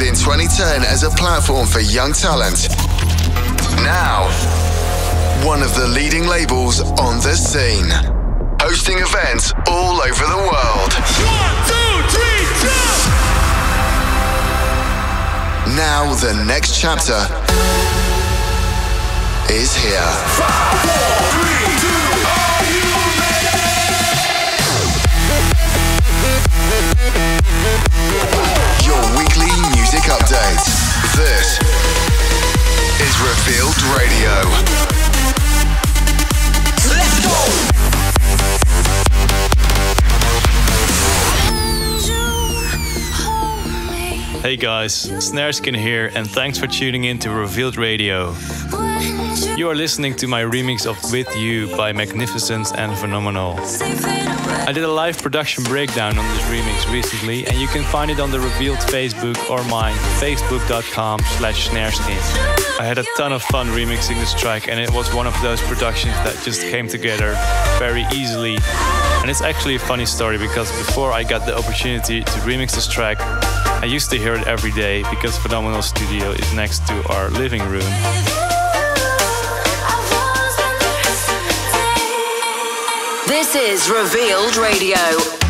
in 2010 as a platform for young talent. Now, one of the leading labels on the scene, hosting events all over the world. One, two, three, jump! Now, the next chapter is here. Five, four, music update. This is Revealed Radio. Let's go! Hey guys, Snareskin here, and thanks for tuning in to Revealed Radio. You are listening to my remix of With You by Magnificence and Venomenal. I did a live production breakdown on this remix recently, and you can find it on the Revealed Facebook or mine, facebook.com slash snareskin. I had a ton of fun remixing this track, and it was one of those productions that just came together very easily. And it's actually a funny story because before I got the opportunity to remix this track, I used to hear it every day because Venomenal Studio is next to our living room. This is Revealed Radio.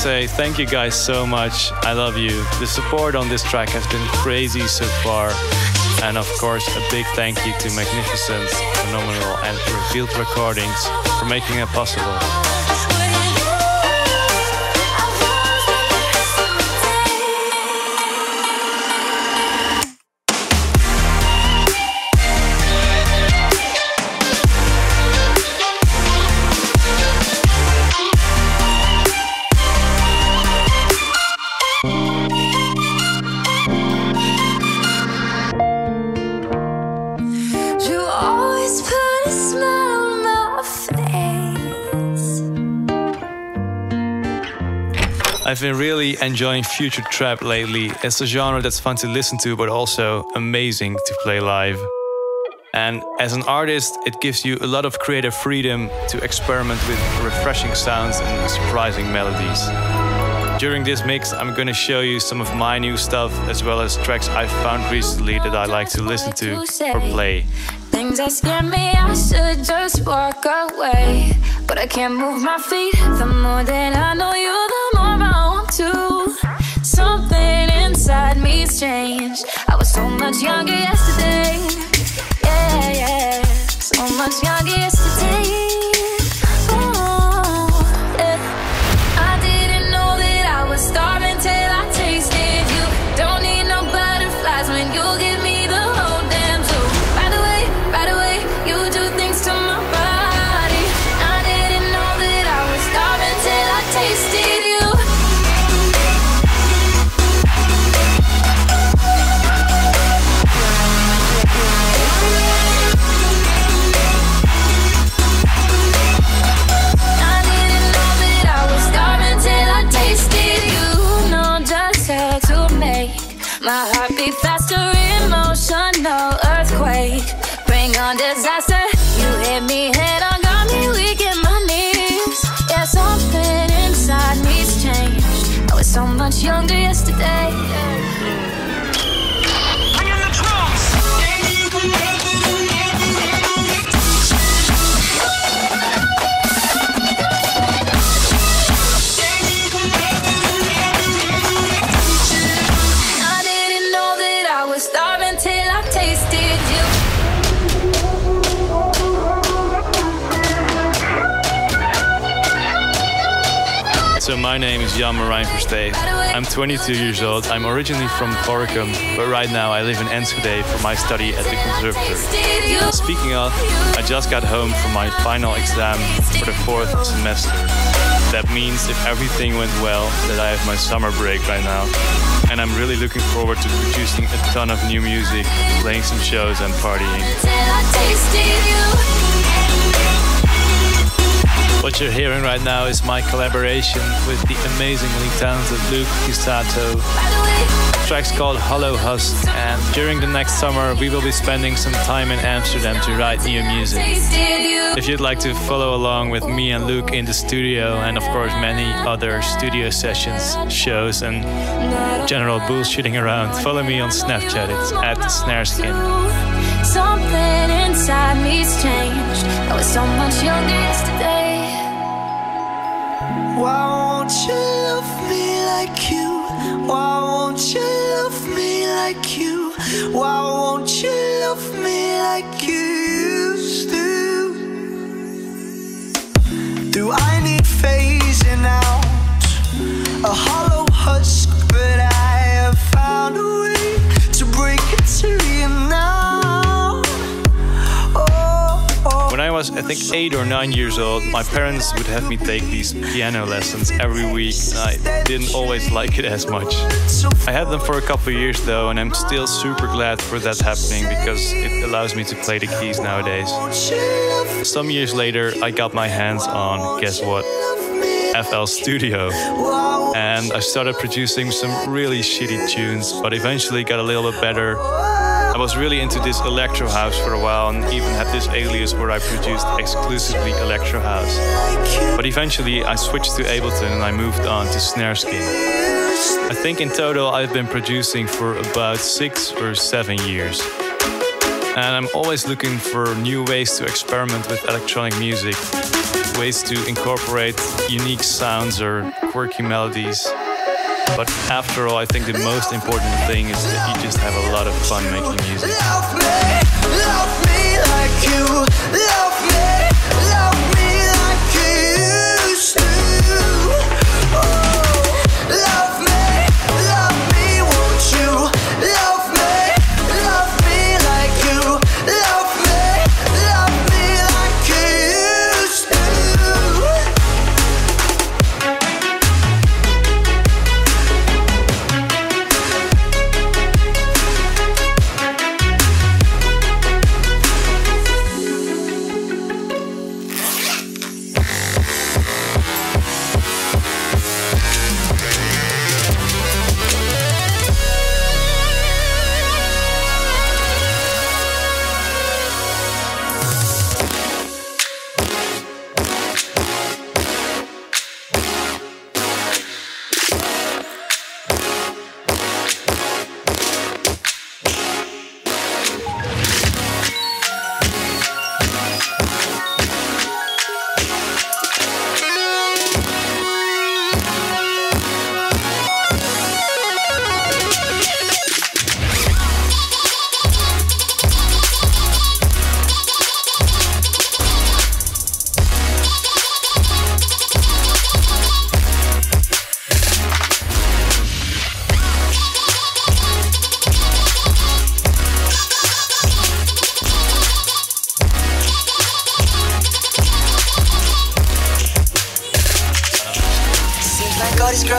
Say, thank you guys so much. I love you. The support on this track has been crazy so far. And of course, a big thank you to Magnificence, Venomenal, and Revealed Recordings for making it possible. I've been really enjoying Future Trap lately. It's a genre that's fun to listen to, but also amazing to play live. And as an artist, it gives you a lot of creative freedom to experiment with refreshing sounds and surprising melodies. During this mix, I'm gonna show you some of my new stuff as well as tracks I've found recently that I like to listen to or play. Things that scare me, I should just walk away. But I can't move my feet. The more that I know you, the more to. Something inside me's changed. I was so much younger yesterday. Yeah, yeah. So much younger yesterday. My name is Jan Marijn Versteeg. I'm 22 years old. I'm originally from Borkum, but right now I live in Enschede for my study at the conservatory. Speaking of, I just got home from my final exam for the fourth semester. That means if everything went well, that I have my summer break right now. And I'm really looking forward to producing a ton of new music, playing some shows and partying. What you're hearing right now is my collaboration with the amazingly talented Luke. The track's called Hollow Husk, and during the next summer, we will be spending some time in Amsterdam to write new music. If you'd like to follow along with me and Luke in the studio, and of course, many other studio sessions, shows, and general bullshitting around, follow me on Snapchat. It's at Snareskin. Something inside me's changed. I was so much younger yesterday. Why won't you love me like you? Why won't you love me like you? Why won't you love me like you used to? Do I need phasing out? A hollow husk, was, I think, eight or nine years old, my parents would have me take these piano lessons every week. I didn't always like it as much. I had them for a couple of years though, and I'm still super glad for that happening because it allows me to play the keys nowadays. Some years later, I got my hands on, guess what? FL Studio. And I started producing some really shitty tunes, but eventually got a little bit better. I was really into this electro house for a while and even had this alias where I produced exclusively electro house. But eventually I switched to Ableton and I moved on to Snareskin. I think in total I've been producing for about six or seven years. And I'm always looking for new ways to experiment with electronic music, ways to incorporate unique sounds or quirky melodies. But after all, I think the most important thing is that you just have a lot of fun making music.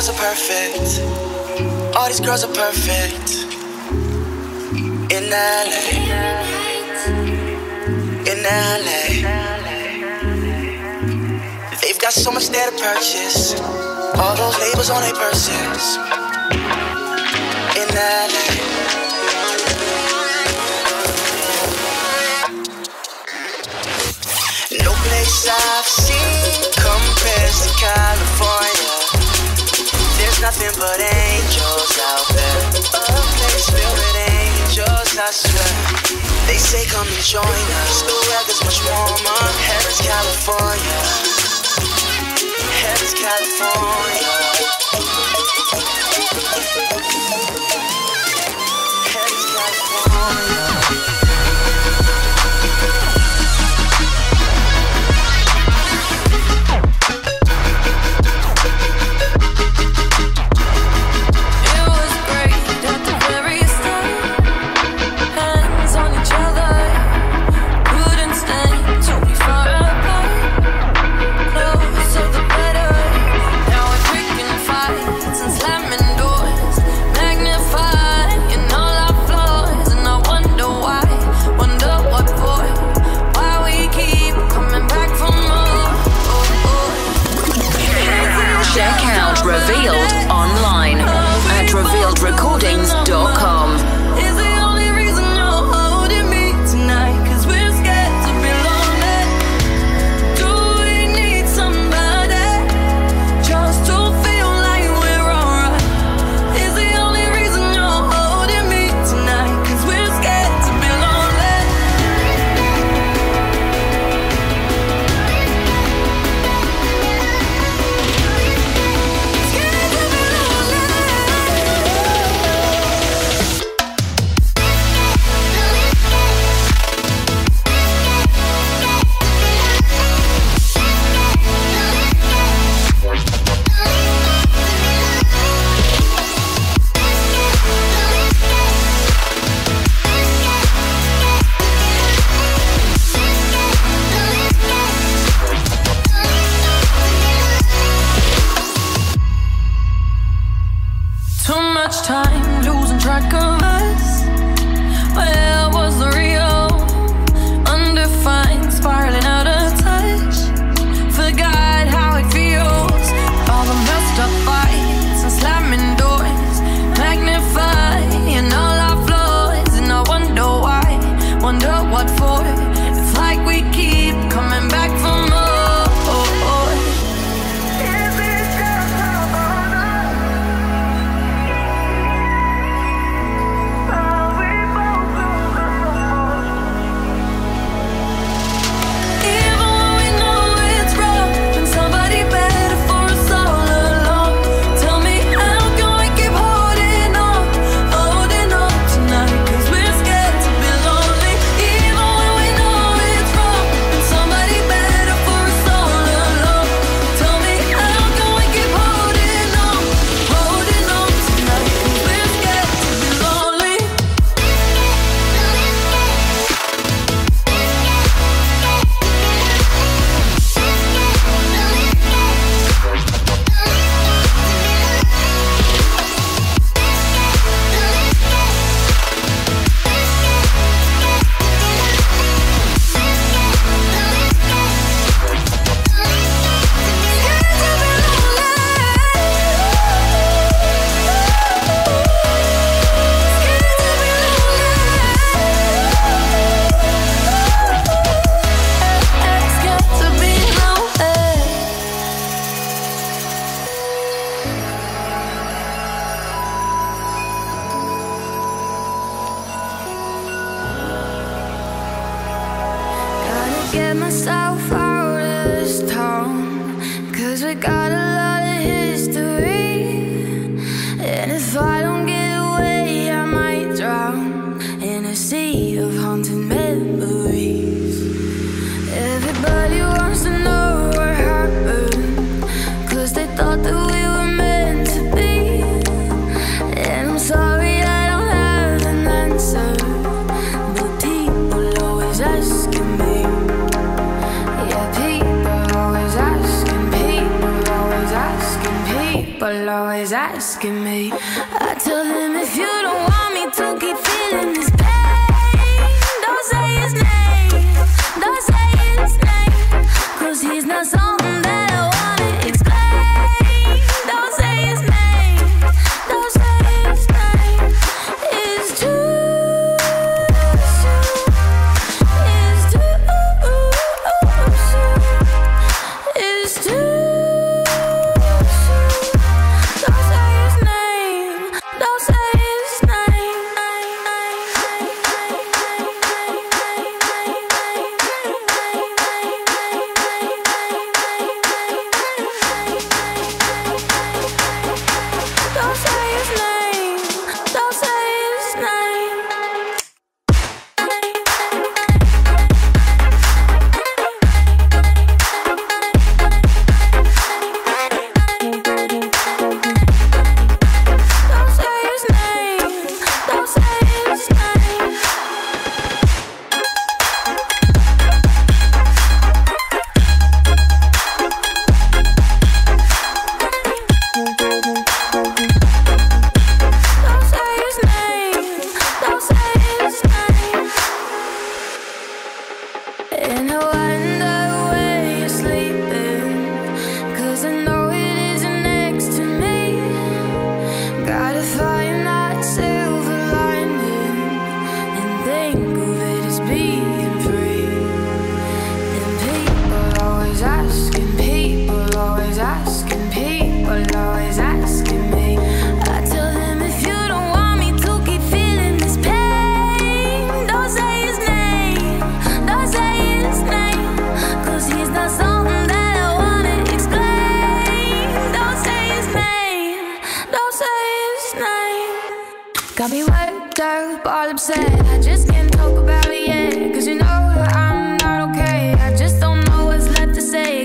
Girls are perfect. All these girls are perfect. In LA. In LA. They've got so much there to purchase. All those labels on their purses. In LA. No place I've seen compares to California. Nothing but angels out there. A place filled with angels, I swear. They say come and join us. The weather's much warmer. Heaven's California. Heaven's California.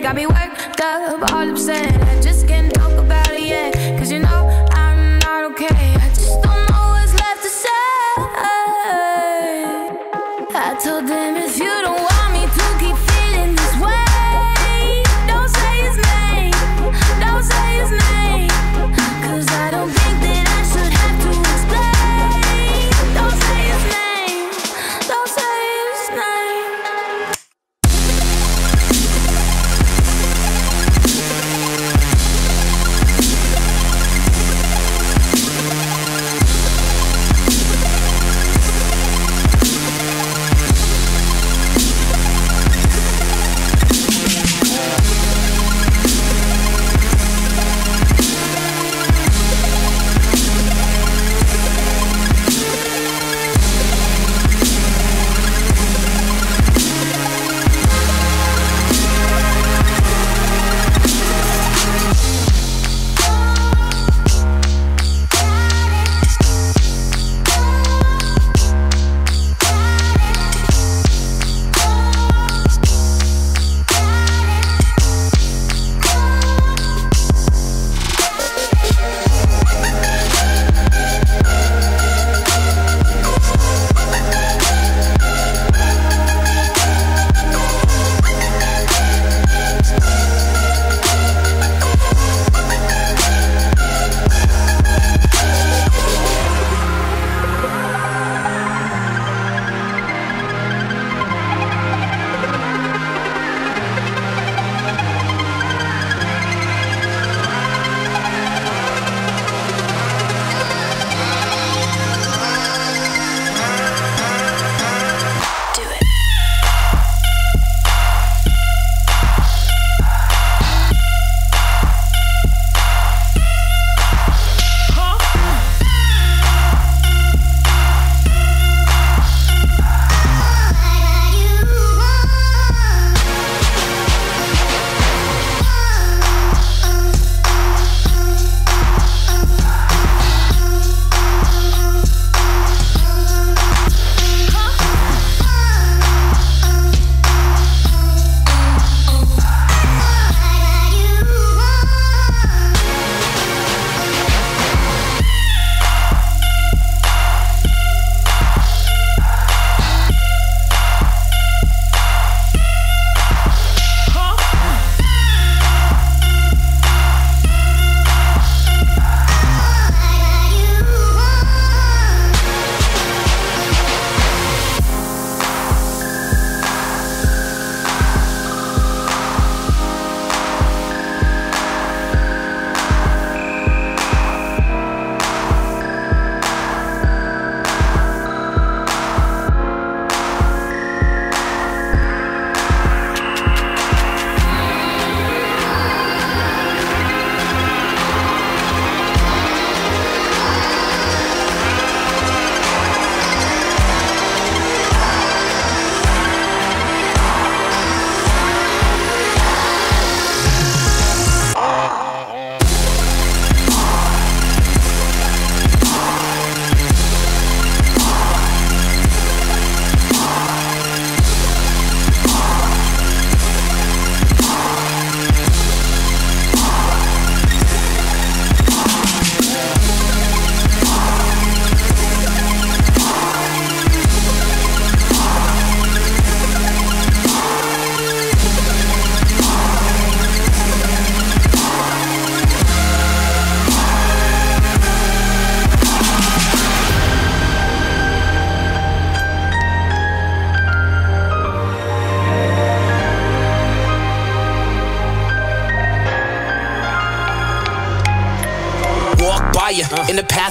Got me worked up, all upset. I just can't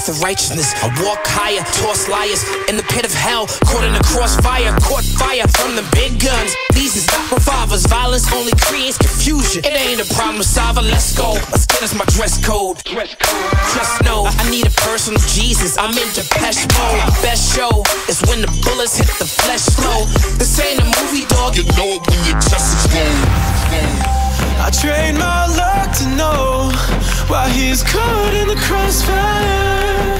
path of righteousness, I walk higher, toss liars. In the pit of hell, caught in the crossfire, caught fire from the big guns. These is not revolvers, violence only creates confusion. It ain't a problem solver, let's go. My skin is my dress code. Just know, I need a personal Jesus. I'm in Depeche mode. Best show is when the bullets hit the flesh slow. This ain't a movie, dog. You know it when you just explode. I trained my luck to know why he's caught in the crossfire.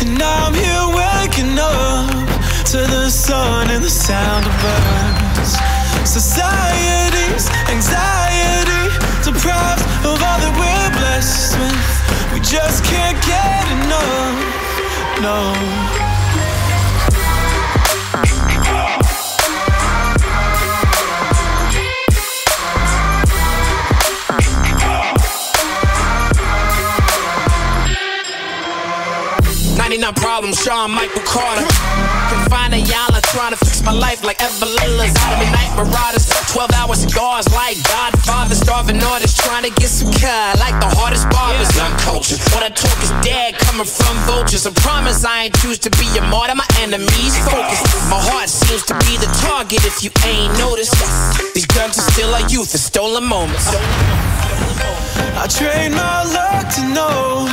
And now I'm here waking up to the sun and the sound of birds. Society's anxiety deprived of all that we're blessed with. We just can't get enough. No. 99 problems, Sean Michael Carter. Confined to Yala, trying to fix my life like Evelyn Lozada. Night Marauders, 12 hour cigars like Godfather. Starving artists trying to get some car like the hardest barbers. I'm cultured. What I talk is dead, coming from vultures. I promise I ain't choose to be a martyr. My enemies focus. My heart seems to be the target if you ain't noticed. These guns are still our youth, and stolen moments. I trained my luck to know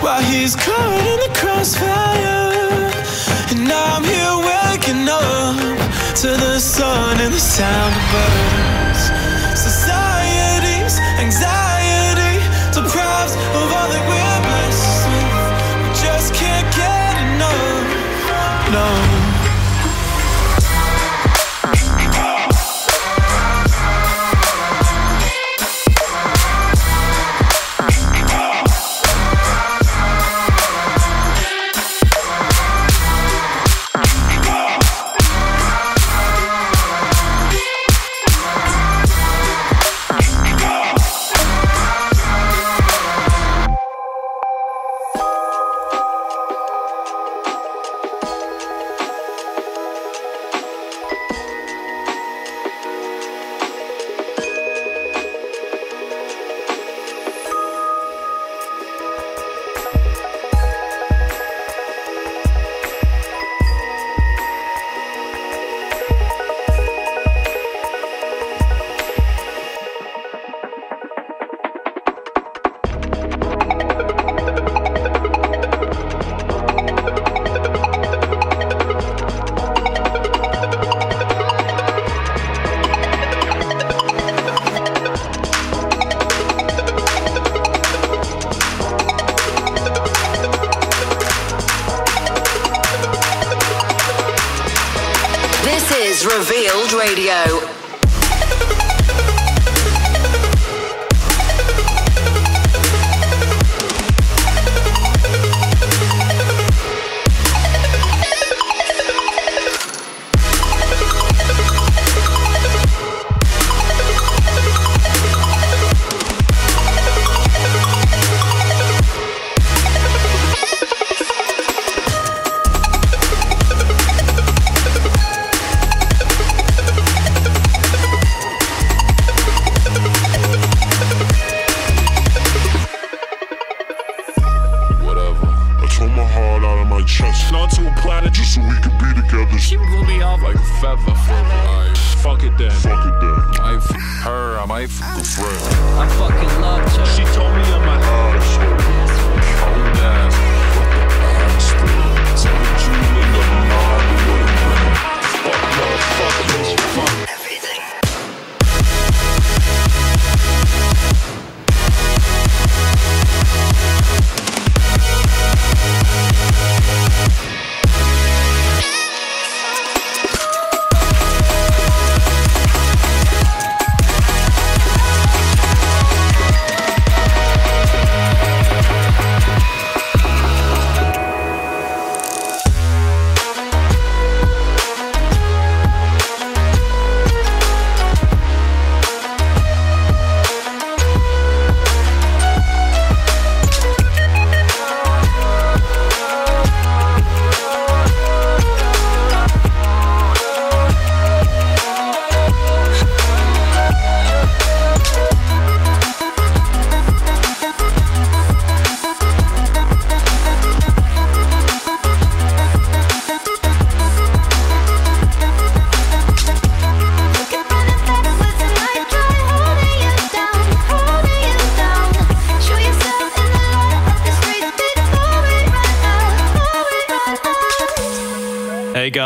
why he's caught in the crossfire. And now I'm here waking up to the sun and the sound of birds. Society's anxiety deprives of all that we're blessed with. We just can't get enough. No. Is Revealed Radio.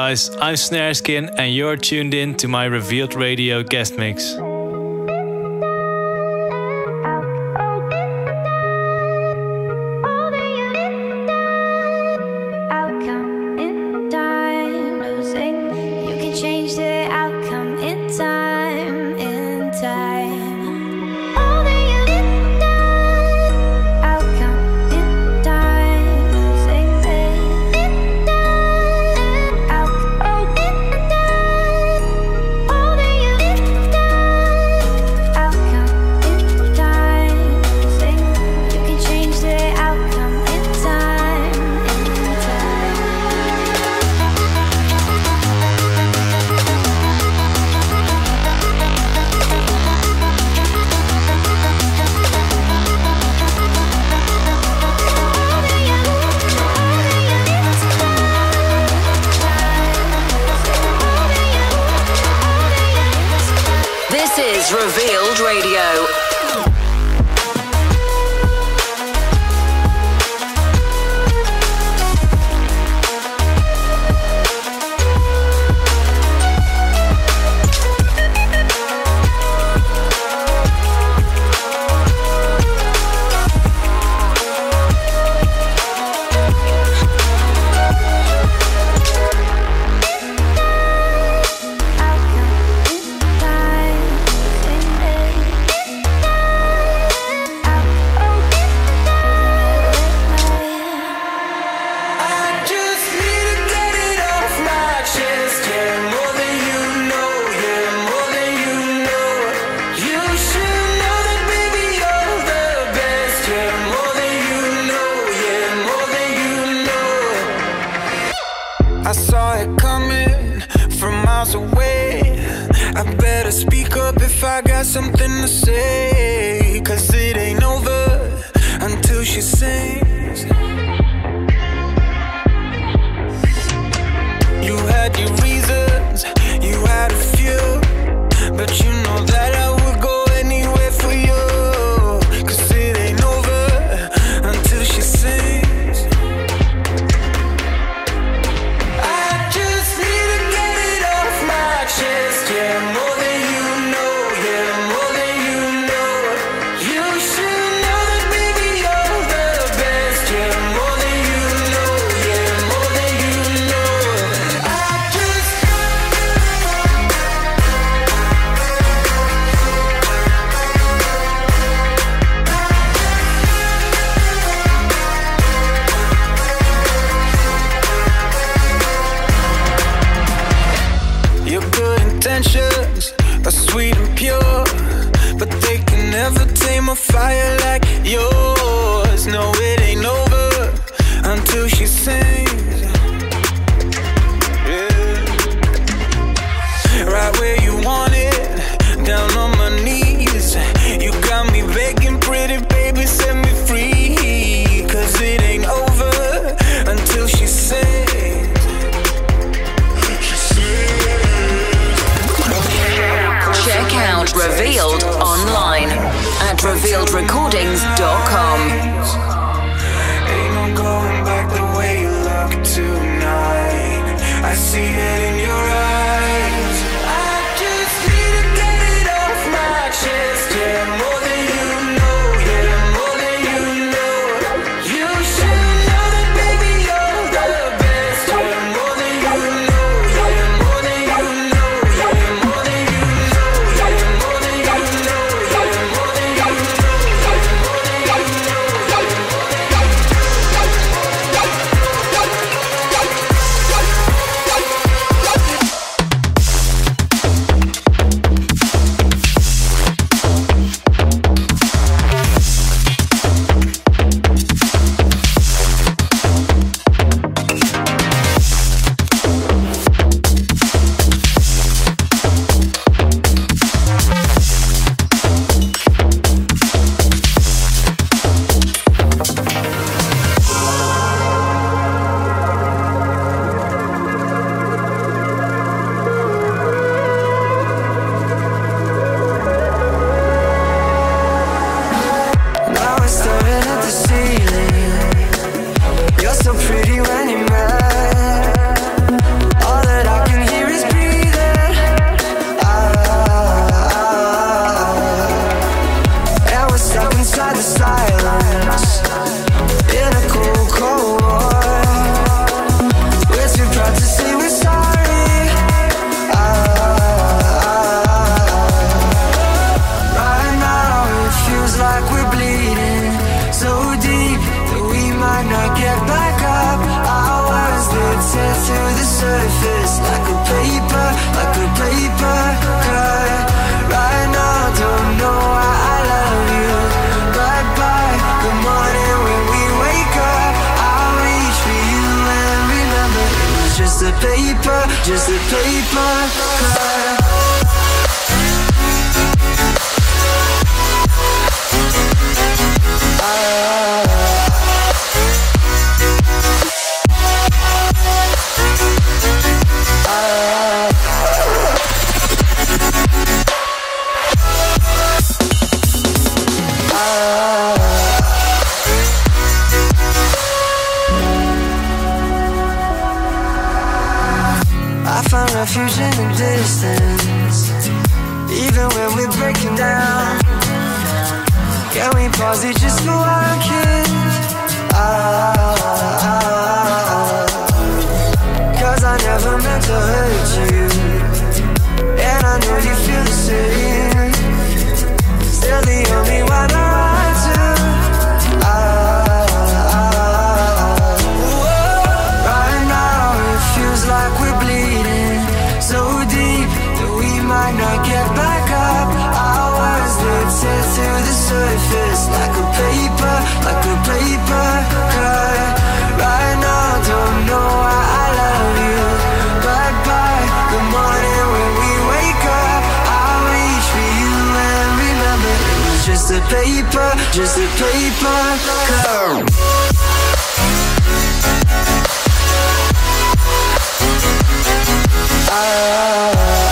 guys, I'm Snareskin and you're tuned in to my Revealed Radio guest mix. A paper, just a paper cut. All ah.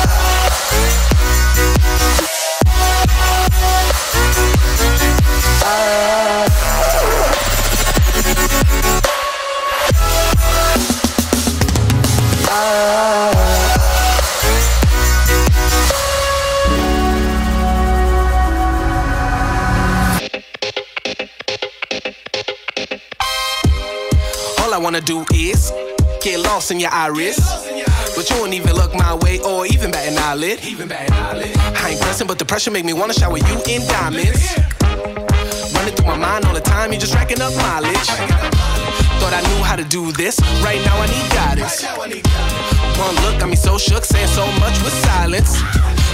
Wanna do is get lost in your iris. But you won't even look my way or even bat an eyelid. I ain't pressing, but the pressure make me wanna shower you in diamonds. Running through my mind all the time, you're just racking up mileage. Thought I knew how to do this. Right now I need guidance. One look got me so shook, saying so much with silence.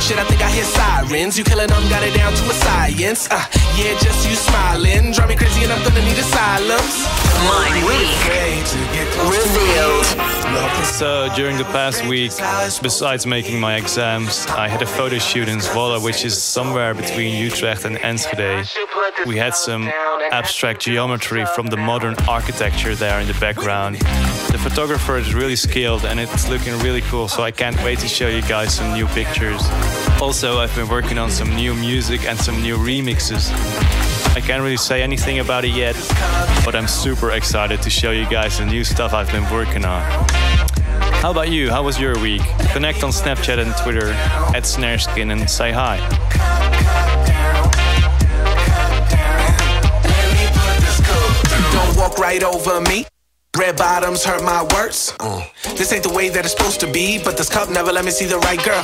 Shit, I think I hear sirens. You killing them, got it down to a science. Uh, yeah, just you smiling. Drive me crazy and I'm gonna need asylums. My week. Revealed. So during the past week, besides making my exams, I had a photo shoot in Zwolle, which is somewhere between Utrecht and Enschede. We had some abstract geometry from the modern architecture there in the background. The photographer is really skilled and it's looking really cool, so I can't wait to show you guys some new pictures. Also, I've been working on some new music and some new remixes. I can't really say anything about it yet, but I'm super excited to show you guys the new stuff I've been working on. How about you? How was your week? Connect on Snapchat and Twitter at Snareskin and say hi. Don't walk right over me. Red bottoms hurt my words. Uh, This ain't the way that it's supposed to be, but this cup never let me see the right girl.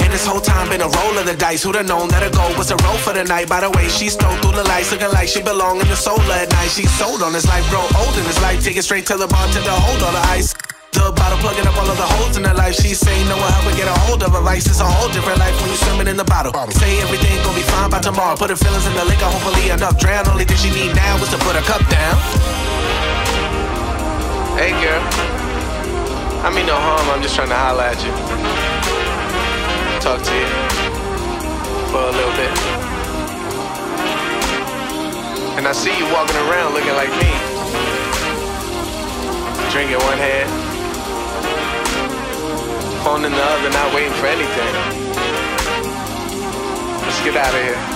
And this whole time been a roll of the dice. Who'da known that a goal was a roll for the night? By the way, she stole through the lights, looking like she belong in the soul at night. She sold on this life, grow old in this life. Take it straight to the bar to the hold all the ice. The bottle plugging up all of the holes in her life. She say no one help her get a hold of her vice. It's a whole different life when you swimming in the bottle. Say everything gon' be fine by tomorrow. Put her feelings in the liquor, hopefully enough. Drown. Only thing she need now is to put her cup down. Hey girl, I mean no harm. I'm just trying to holler at you, talk to you for a little bit. And I see you walking around looking like me, drink in one hand, phone in the other, not waiting for anything. Let's get out of here.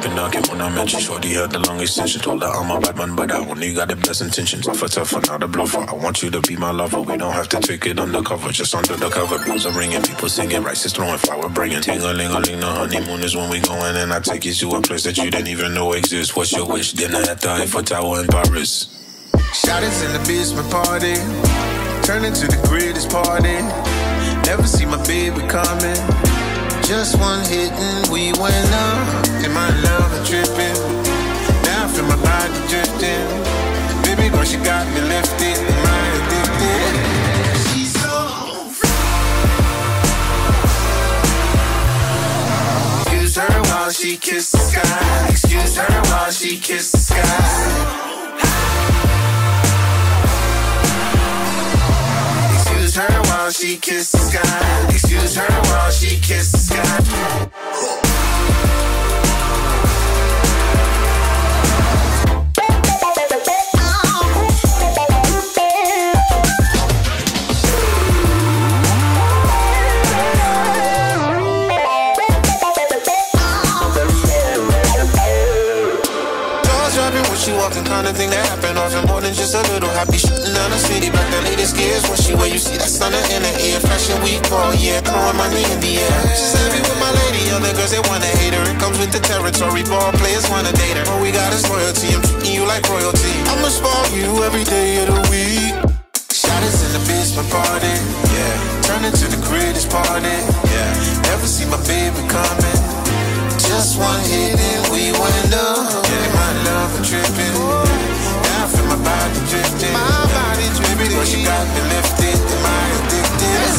Been knocking when I met you. Shorty had the long extension. Told her I'm a bad man, but I only got the best intentions. Tougher, tougher, not a bluffer. I want you to be my lover. We don't have to take it undercover, just under the cover. Bells are ringing, people singing, rice is throwing, flower bringing. Ting a ling ling, the honeymoon is when we going, and I take you to a place that you didn't even know exists. What's your wish? Dinner at the Eiffel Tower in Paris. Shout it in the basement party. Turn into the greatest party. Never see my baby coming. Just one hit and we went up. In my love and tripping. Now I feel my body drifting. Baby girl, she got me lifted. My addicted. She's so Excuse her while she kiss the sky. Excuse her while she kiss the sky. She kissed the sky. Excuse her while she kissed the sky. Kind of thing that happen often more than just a little happy shooting down the city. But the latest gears when she wear, you see that stunner in the ear. Fashion week oh all year, throwing money in the air. She's happy with my lady, other girls they wanna hate her. It comes with the territory, ball players wanna date her. All we got is loyalty, I'm treating you like royalty. I'ma spoil you every day of the week. Shot is in the basement party, yeah. Turn into the greatest party, yeah. Never see my baby coming. Just one hit and we went up. Yeah, my love and tripping. Now I feel my body drifting. My body dripping. But she got me lifted. Am I addicted?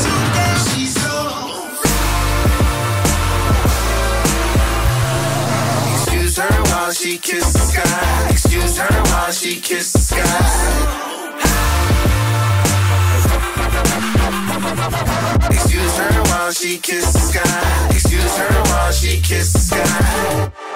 She's so Excuse her while she kiss the sky. Excuse her while she kiss the sky. Excuse her while she kiss the sky. Excuse her while she kiss the sky.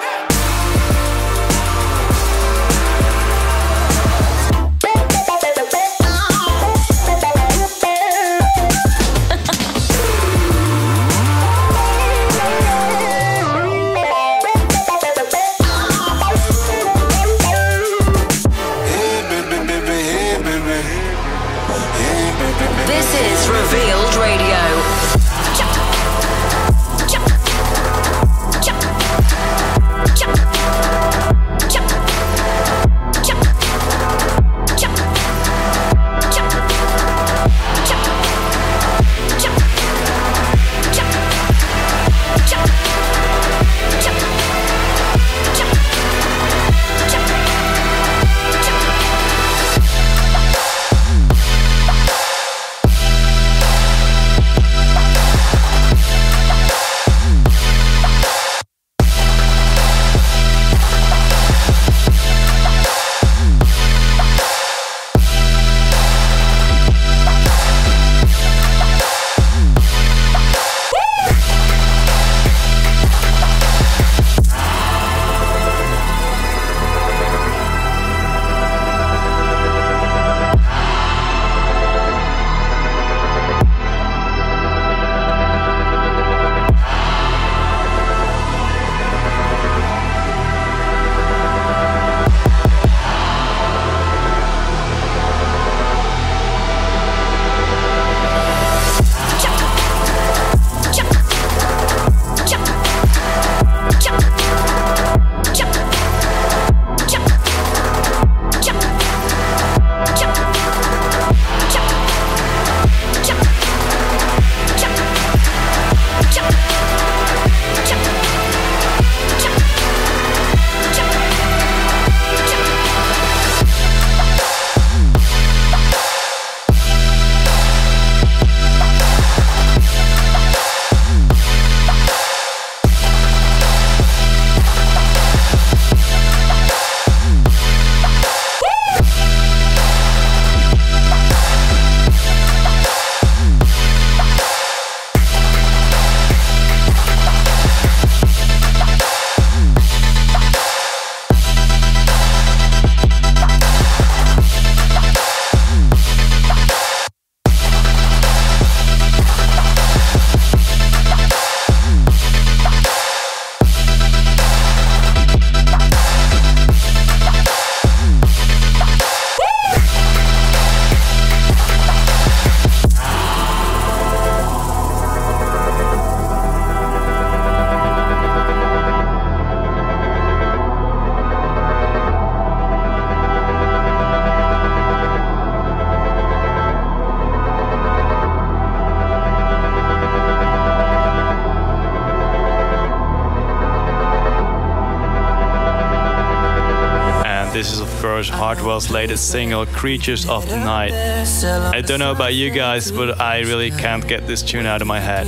Girls' latest single, Creatures of the Night. I don't know about you guys, but I really can't get this tune out of my head.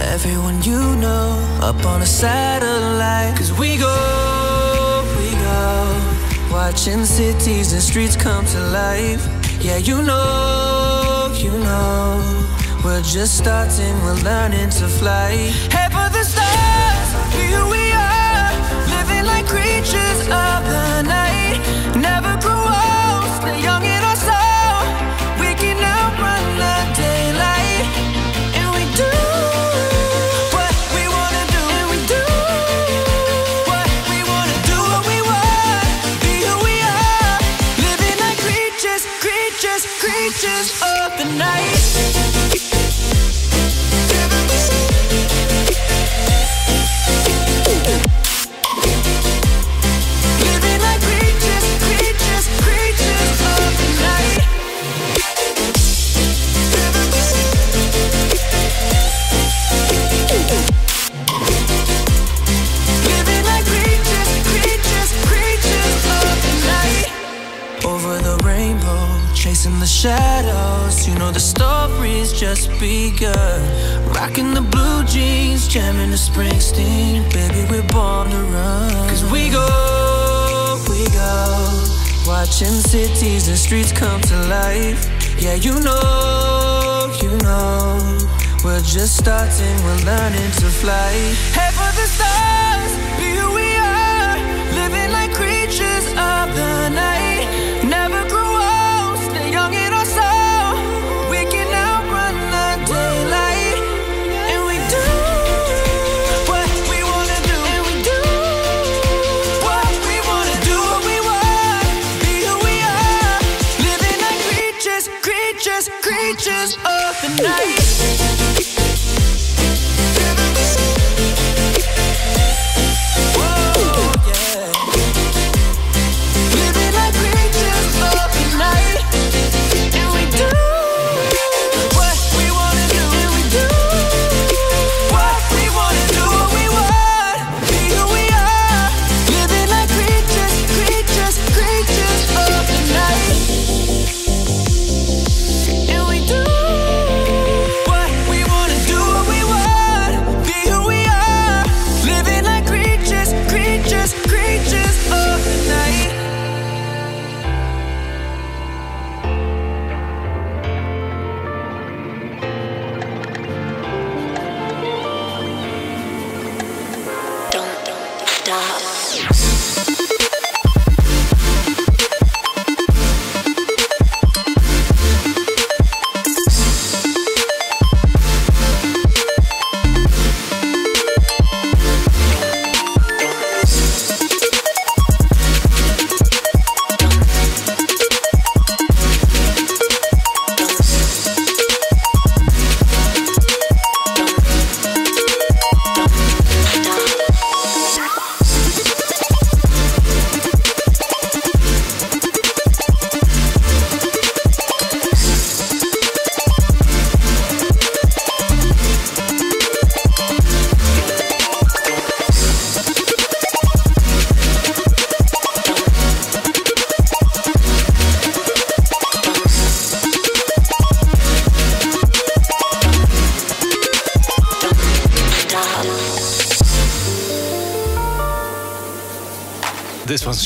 Everyone you know up on a satellite, cause we go, we go. Watching cities and streets come to life. Yeah, you know, you know. We're just starting, we're learning to fly. Head for the stars, here we are, living like creatures of the night. Never you know, you know We're just starting, we're learning to fly. Head for the stars.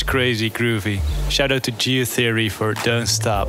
crazy groovy. Shout out to Geotheory for Don't Stop.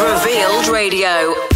Revealed Radio.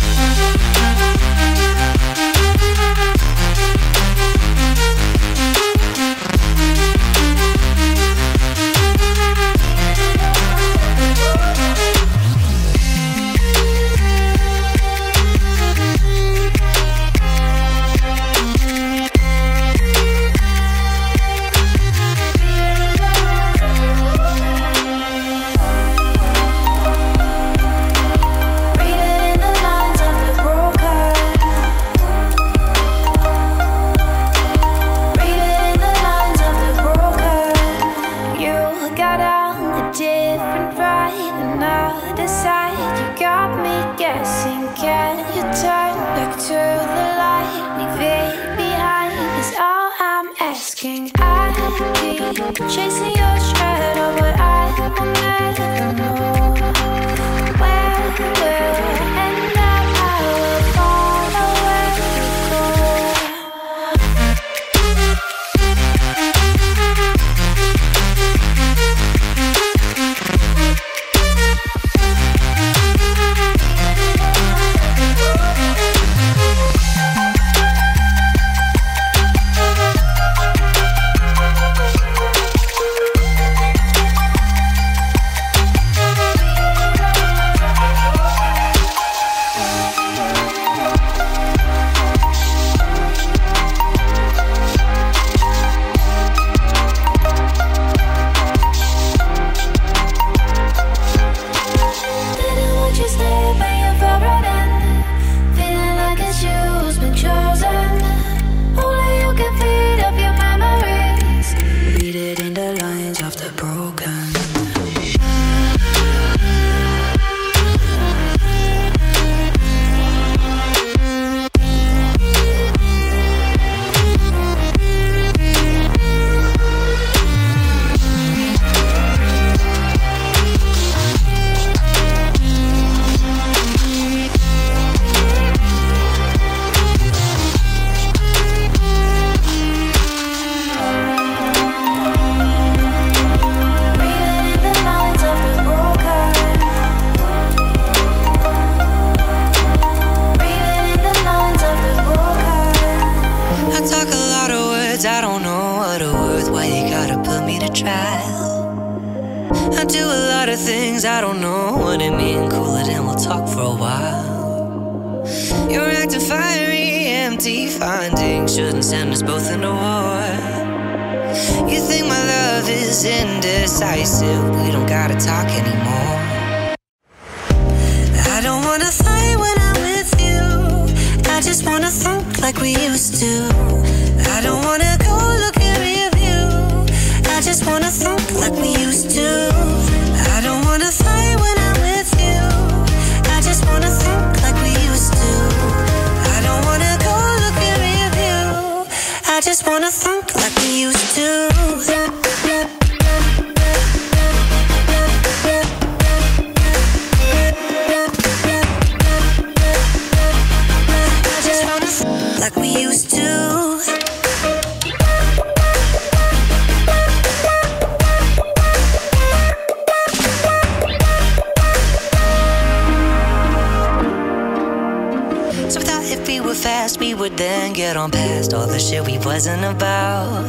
Get on past all the shit we wasn't about.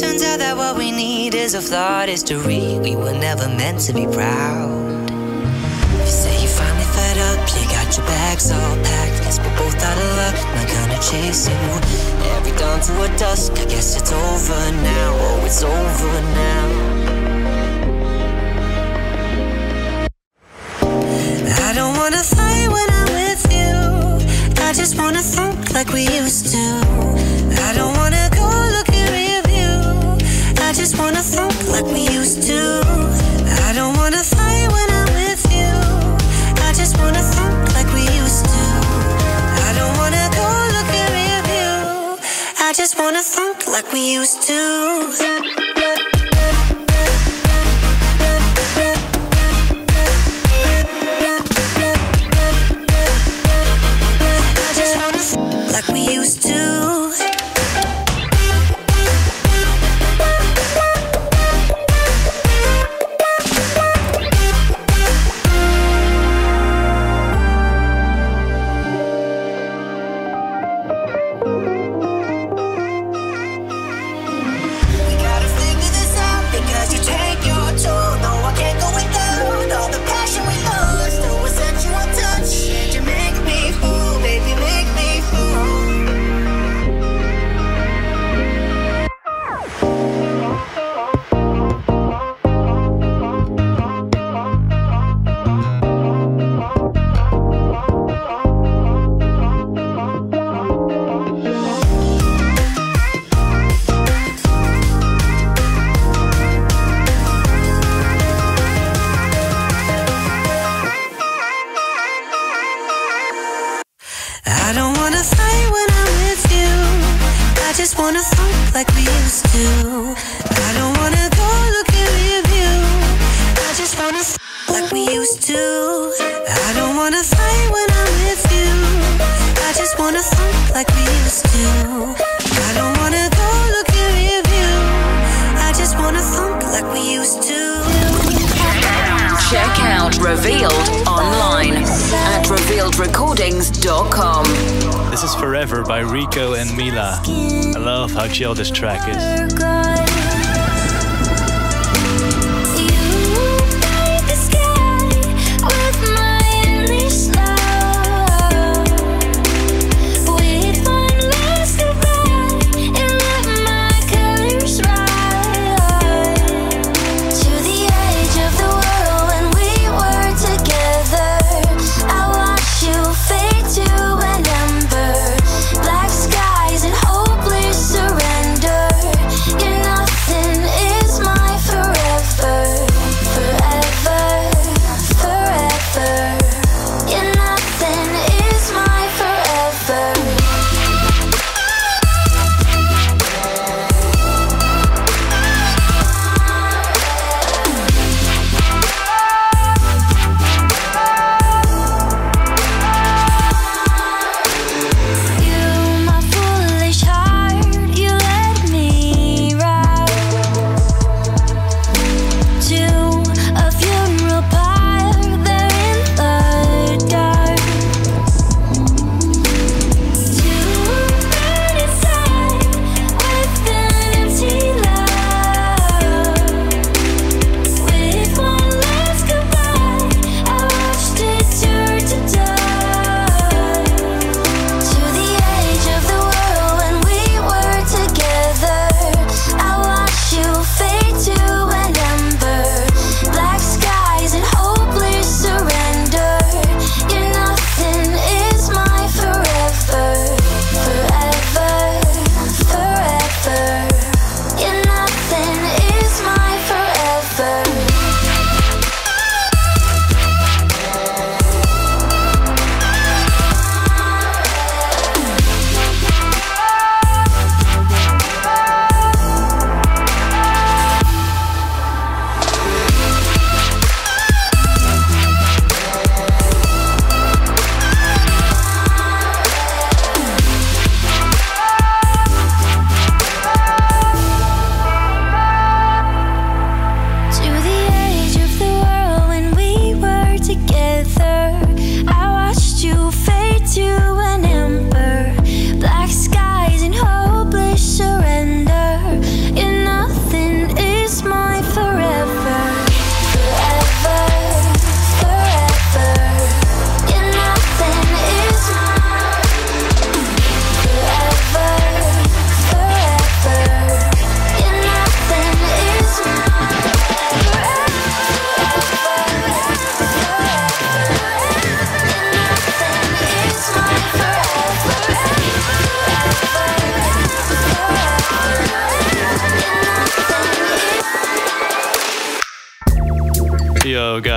Turns out that what we need is a flawed history. We were never meant to be proud. You say you finally fed up, you got your bags all packed. Guess we're both out of luck, not gonna chase you. Every dawn to a dusk, I guess it's over now. Oh, it's over now. I don't wanna fight I just wanna think like we used to. I don't wanna go look at review. I just wanna think like we used to. I don't wanna fight when I'm with you. I just wanna think like we used to. I don't wanna go look at review. I just wanna think like we used to. how chill this track is.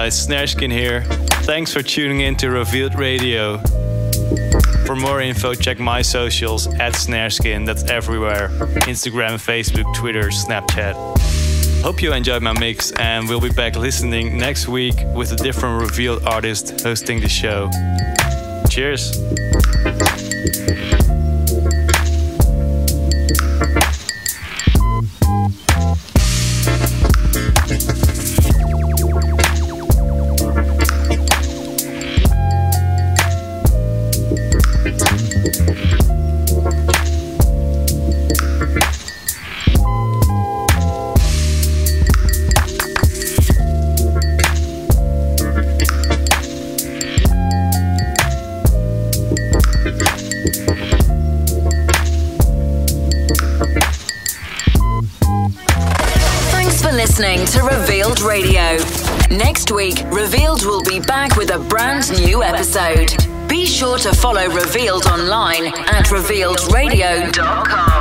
guys. Snareskin here. Thanks for tuning in to Revealed Radio. For more info, check my socials at Snareskin. That's everywhere Instagram, Facebook, Twitter, Snapchat. Hope you enjoyed my mix, and we'll be back listening next week with a different Revealed artist hosting the show. Cheers. to follow Revealed online at revealedradio.com.